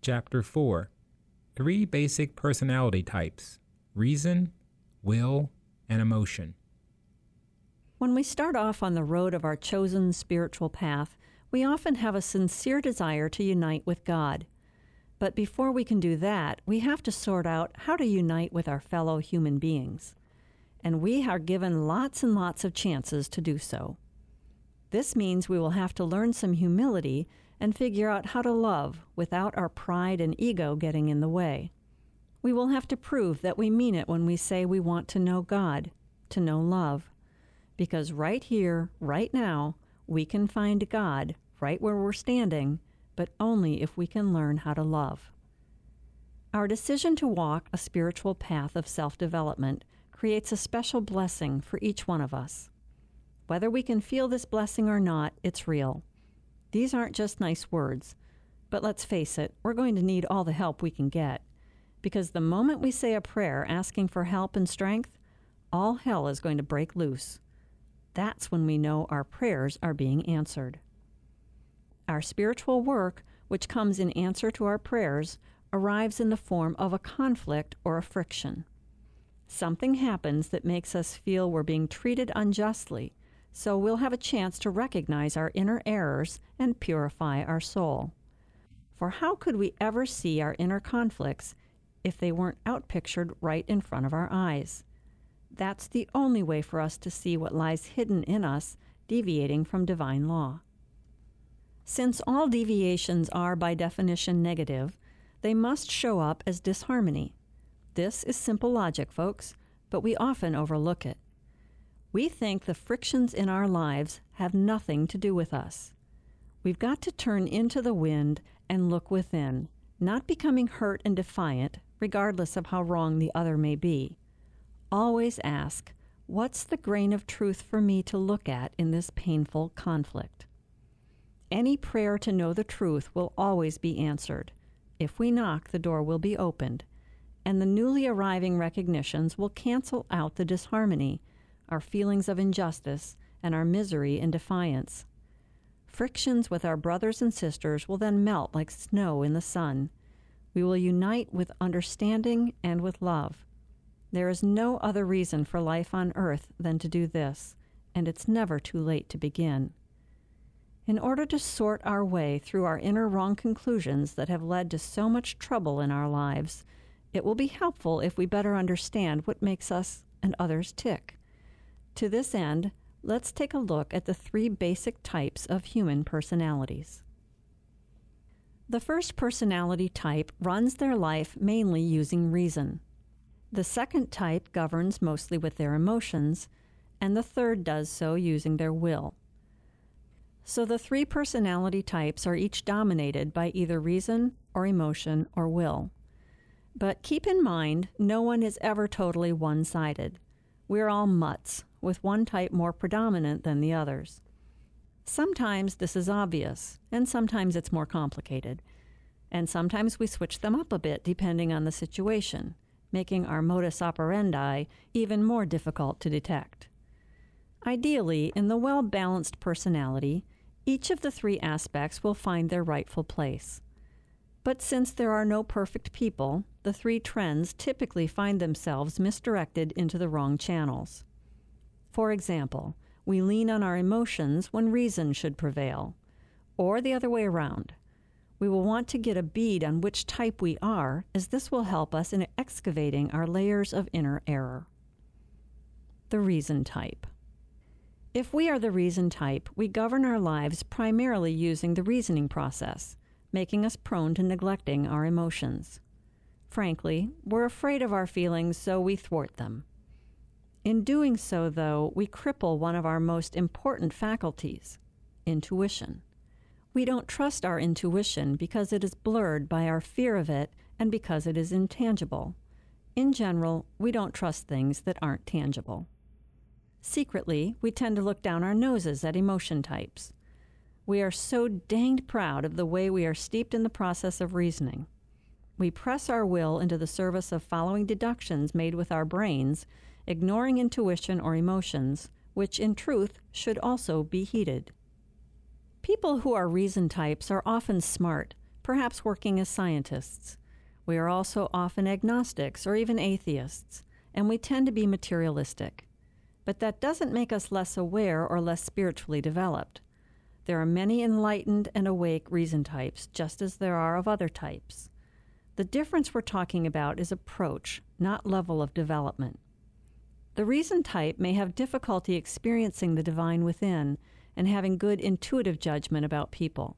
Chapter 4 Three Basic Personality Types Reason, Will, and Emotion. When we start off on the road of our chosen spiritual path, we often have a sincere desire to unite with God. But before we can do that, we have to sort out how to unite with our fellow human beings. And we are given lots and lots of chances to do so. This means we will have to learn some humility and figure out how to love without our pride and ego getting in the way. We will have to prove that we mean it when we say we want to know God, to know love. Because right here, right now, we can find God right where we're standing, but only if we can learn how to love. Our decision to walk a spiritual path of self development creates a special blessing for each one of us. Whether we can feel this blessing or not, it's real. These aren't just nice words, but let's face it, we're going to need all the help we can get. Because the moment we say a prayer asking for help and strength, all hell is going to break loose. That's when we know our prayers are being answered. Our spiritual work, which comes in answer to our prayers, arrives in the form of a conflict or a friction. Something happens that makes us feel we're being treated unjustly so we'll have a chance to recognize our inner errors and purify our soul. For how could we ever see our inner conflicts if they weren't outpictured right in front of our eyes? That's the only way for us to see what lies hidden in us, deviating from divine law. Since all deviations are by definition negative, they must show up as disharmony. This is simple logic, folks, but we often overlook it. We think the frictions in our lives have nothing to do with us. We've got to turn into the wind and look within, not becoming hurt and defiant, regardless of how wrong the other may be. Always ask, What's the grain of truth for me to look at in this painful conflict? Any prayer to know the truth will always be answered. If we knock, the door will be opened, and the newly arriving recognitions will cancel out the disharmony our feelings of injustice, and our misery and defiance. Frictions with our brothers and sisters will then melt like snow in the sun. We will unite with understanding and with love. There is no other reason for life on earth than to do this, and it's never too late to begin. In order to sort our way through our inner wrong conclusions that have led to so much trouble in our lives, it will be helpful if we better understand what makes us and others tick. To this end, let's take a look at the three basic types of human personalities. The first personality type runs their life mainly using reason. The second type governs mostly with their emotions, and the third does so using their will. So the three personality types are each dominated by either reason or emotion or will. But keep in mind, no one is ever totally one sided. We're all mutts, with one type more predominant than the others. Sometimes this is obvious, and sometimes it's more complicated. And sometimes we switch them up a bit depending on the situation, making our modus operandi even more difficult to detect. Ideally, in the well balanced personality, each of the three aspects will find their rightful place. But since there are no perfect people, the three trends typically find themselves misdirected into the wrong channels. For example, we lean on our emotions when reason should prevail, or the other way around. We will want to get a bead on which type we are, as this will help us in excavating our layers of inner error. The reason type. If we are the reason type, we govern our lives primarily using the reasoning process, making us prone to neglecting our emotions. Frankly, we're afraid of our feelings, so we thwart them. In doing so, though, we cripple one of our most important faculties intuition. We don't trust our intuition because it is blurred by our fear of it and because it is intangible. In general, we don't trust things that aren't tangible. Secretly, we tend to look down our noses at emotion types. We are so danged proud of the way we are steeped in the process of reasoning. We press our will into the service of following deductions made with our brains ignoring intuition or emotions, which in truth should also be heeded. People who are reason types are often smart, perhaps working as scientists. We are also often agnostics or even atheists, and we tend to be materialistic. But that doesn't make us less aware or less spiritually developed. There are many enlightened and awake reason types, just as there are of other types. The difference we're talking about is approach, not level of development. The reason type may have difficulty experiencing the divine within and having good intuitive judgment about people.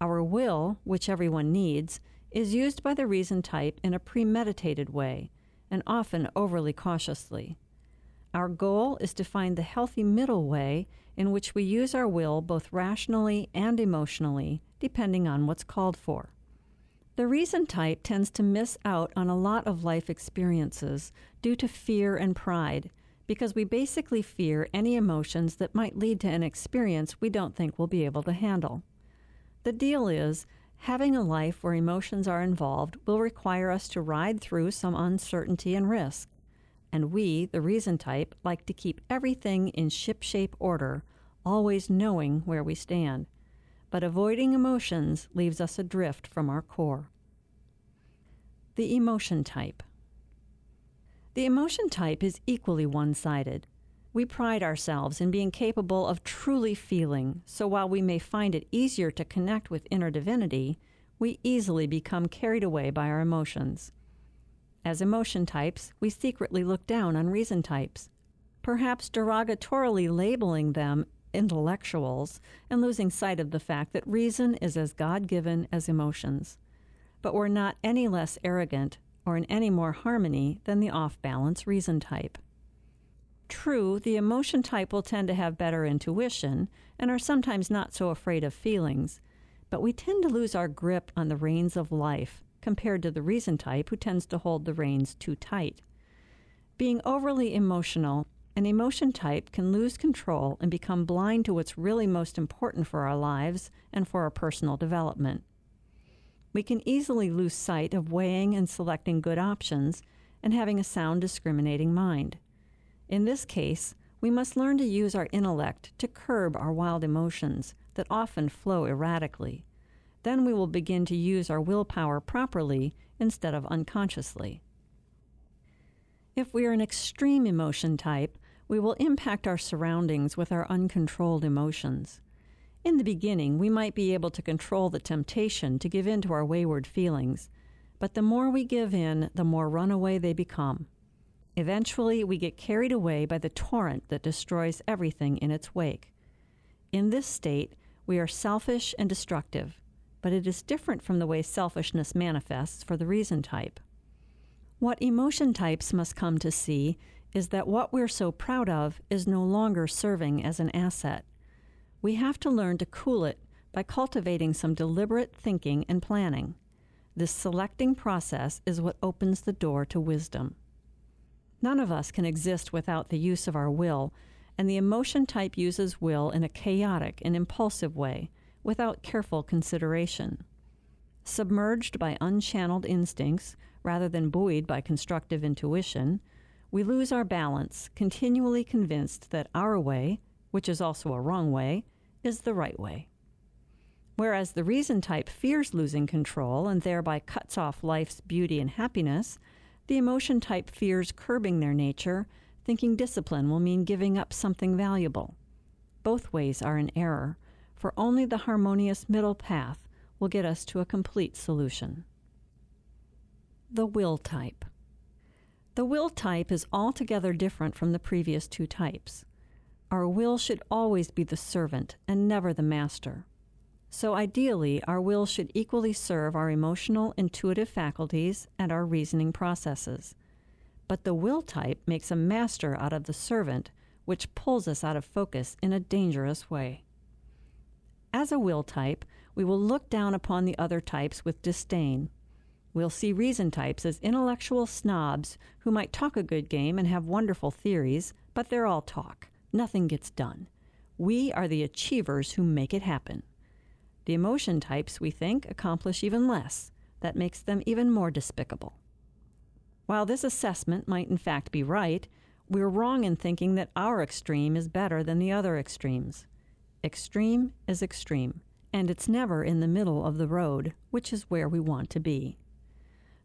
Our will, which everyone needs, is used by the reason type in a premeditated way and often overly cautiously. Our goal is to find the healthy middle way in which we use our will both rationally and emotionally, depending on what's called for. The reason type tends to miss out on a lot of life experiences due to fear and pride, because we basically fear any emotions that might lead to an experience we don't think we'll be able to handle. The deal is, having a life where emotions are involved will require us to ride through some uncertainty and risk and we, the reason type, like to keep everything in shipshape order, always knowing where we stand. But avoiding emotions leaves us adrift from our core. The emotion type. The emotion type is equally one sided. We pride ourselves in being capable of truly feeling, so while we may find it easier to connect with inner divinity, we easily become carried away by our emotions. As emotion types, we secretly look down on reason types, perhaps derogatorily labeling them intellectuals and losing sight of the fact that reason is as God given as emotions. But we're not any less arrogant or in any more harmony than the off balance reason type. True, the emotion type will tend to have better intuition and are sometimes not so afraid of feelings, but we tend to lose our grip on the reins of life compared to the reason type who tends to hold the reins too tight. Being overly emotional, an emotion type can lose control and become blind to what's really most important for our lives and for our personal development. We can easily lose sight of weighing and selecting good options and having a sound discriminating mind. In this case, we must learn to use our intellect to curb our wild emotions that often flow erratically then we will begin to use our willpower properly instead of unconsciously. If we are an extreme emotion type, we will impact our surroundings with our uncontrolled emotions. In the beginning, we might be able to control the temptation to give in to our wayward feelings, but the more we give in, the more runaway they become. Eventually, we get carried away by the torrent that destroys everything in its wake. In this state, we are selfish and destructive, but it is different from the way selfishness manifests for the reason type. What emotion types must come to see is that what we're so proud of is no longer serving as an asset. We have to learn to cool it by cultivating some deliberate thinking and planning. This selecting process is what opens the door to wisdom. None of us can exist without the use of our will, and the emotion type uses will in a chaotic and impulsive way without careful consideration. Submerged by unchanneled instincts rather than buoyed by constructive intuition, we lose our balance, continually convinced that our way, which is also a wrong way, is the right way. Whereas the reason type fears losing control and thereby cuts off life's beauty and happiness, the emotion type fears curbing their nature, thinking discipline will mean giving up something valuable. Both ways are in error, for only the harmonious middle path will get us to a complete solution. The will type. The will type is altogether different from the previous two types. Our will should always be the servant and never the master. So ideally, our will should equally serve our emotional, intuitive faculties and our reasoning processes. But the will type makes a master out of the servant, which pulls us out of focus in a dangerous way. As a will type, we will look down upon the other types with disdain. We'll see reason types as intellectual snobs who might talk a good game and have wonderful theories, but they're all talk. Nothing gets done. We are the achievers who make it happen. The emotion types, we think, accomplish even less. That makes them even more despicable. While this assessment might in fact be right, we're wrong in thinking that our extreme is better than the other extremes. Extreme is extreme, and it's never in the middle of the road, which is where we want to be.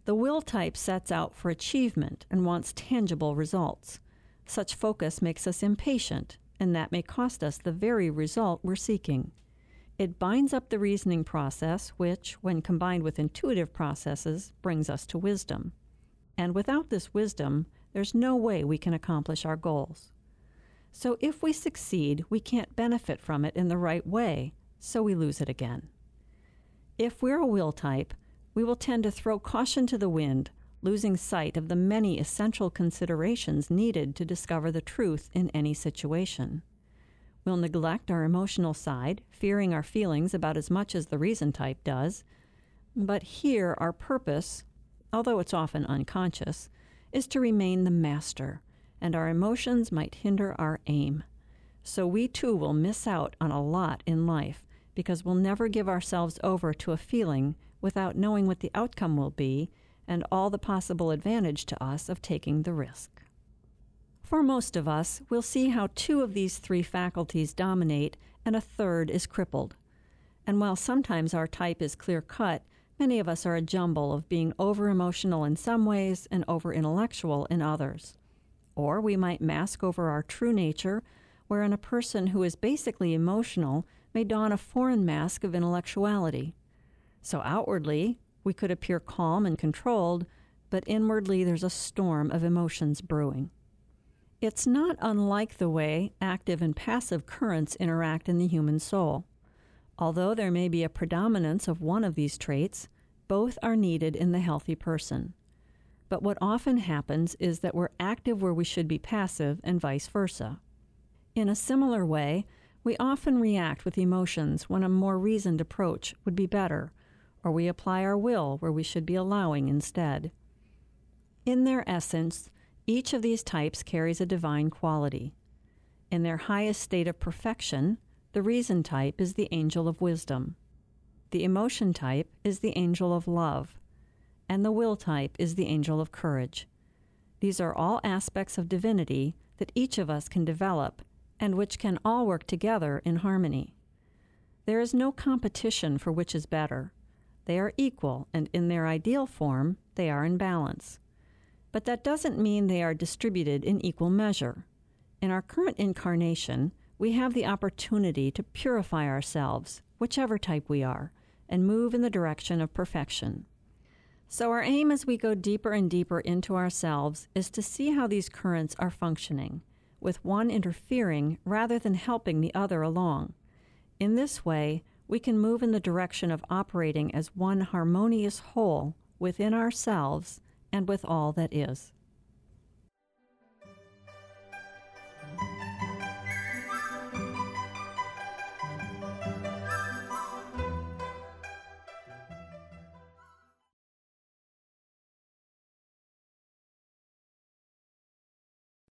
The will type sets out for achievement and wants tangible results. Such focus makes us impatient, and that may cost us the very result we're seeking. It binds up the reasoning process, which, when combined with intuitive processes, brings us to wisdom. And without this wisdom, there's no way we can accomplish our goals. So if we succeed, we can't benefit from it in the right way, so we lose it again. If we're a will type, we will tend to throw caution to the wind, losing sight of the many essential considerations needed to discover the truth in any situation. We'll neglect our emotional side, fearing our feelings about as much as the reason type does. But here, our purpose, although it's often unconscious, is to remain the master, and our emotions might hinder our aim. So we too will miss out on a lot in life because we'll never give ourselves over to a feeling without knowing what the outcome will be and all the possible advantage to us of taking the risk. For most of us, we'll see how two of these three faculties dominate and a third is crippled. And while sometimes our type is clear cut, many of us are a jumble of being over emotional in some ways and over intellectual in others. Or we might mask over our true nature, wherein a person who is basically emotional may don a foreign mask of intellectuality. So outwardly, we could appear calm and controlled, but inwardly there's a storm of emotions brewing. It's not unlike the way active and passive currents interact in the human soul. Although there may be a predominance of one of these traits, both are needed in the healthy person. But what often happens is that we're active where we should be passive, and vice versa. In a similar way, we often react with emotions when a more reasoned approach would be better, or we apply our will where we should be allowing instead. In their essence, each of these types carries a divine quality. In their highest state of perfection, the reason type is the angel of wisdom. The emotion type is the angel of love. And the will type is the angel of courage. These are all aspects of divinity that each of us can develop and which can all work together in harmony. There is no competition for which is better. They are equal, and in their ideal form, they are in balance. But that doesn't mean they are distributed in equal measure. In our current incarnation, we have the opportunity to purify ourselves, whichever type we are, and move in the direction of perfection. So, our aim as we go deeper and deeper into ourselves is to see how these currents are functioning, with one interfering rather than helping the other along. In this way, we can move in the direction of operating as one harmonious whole within ourselves and with all that is.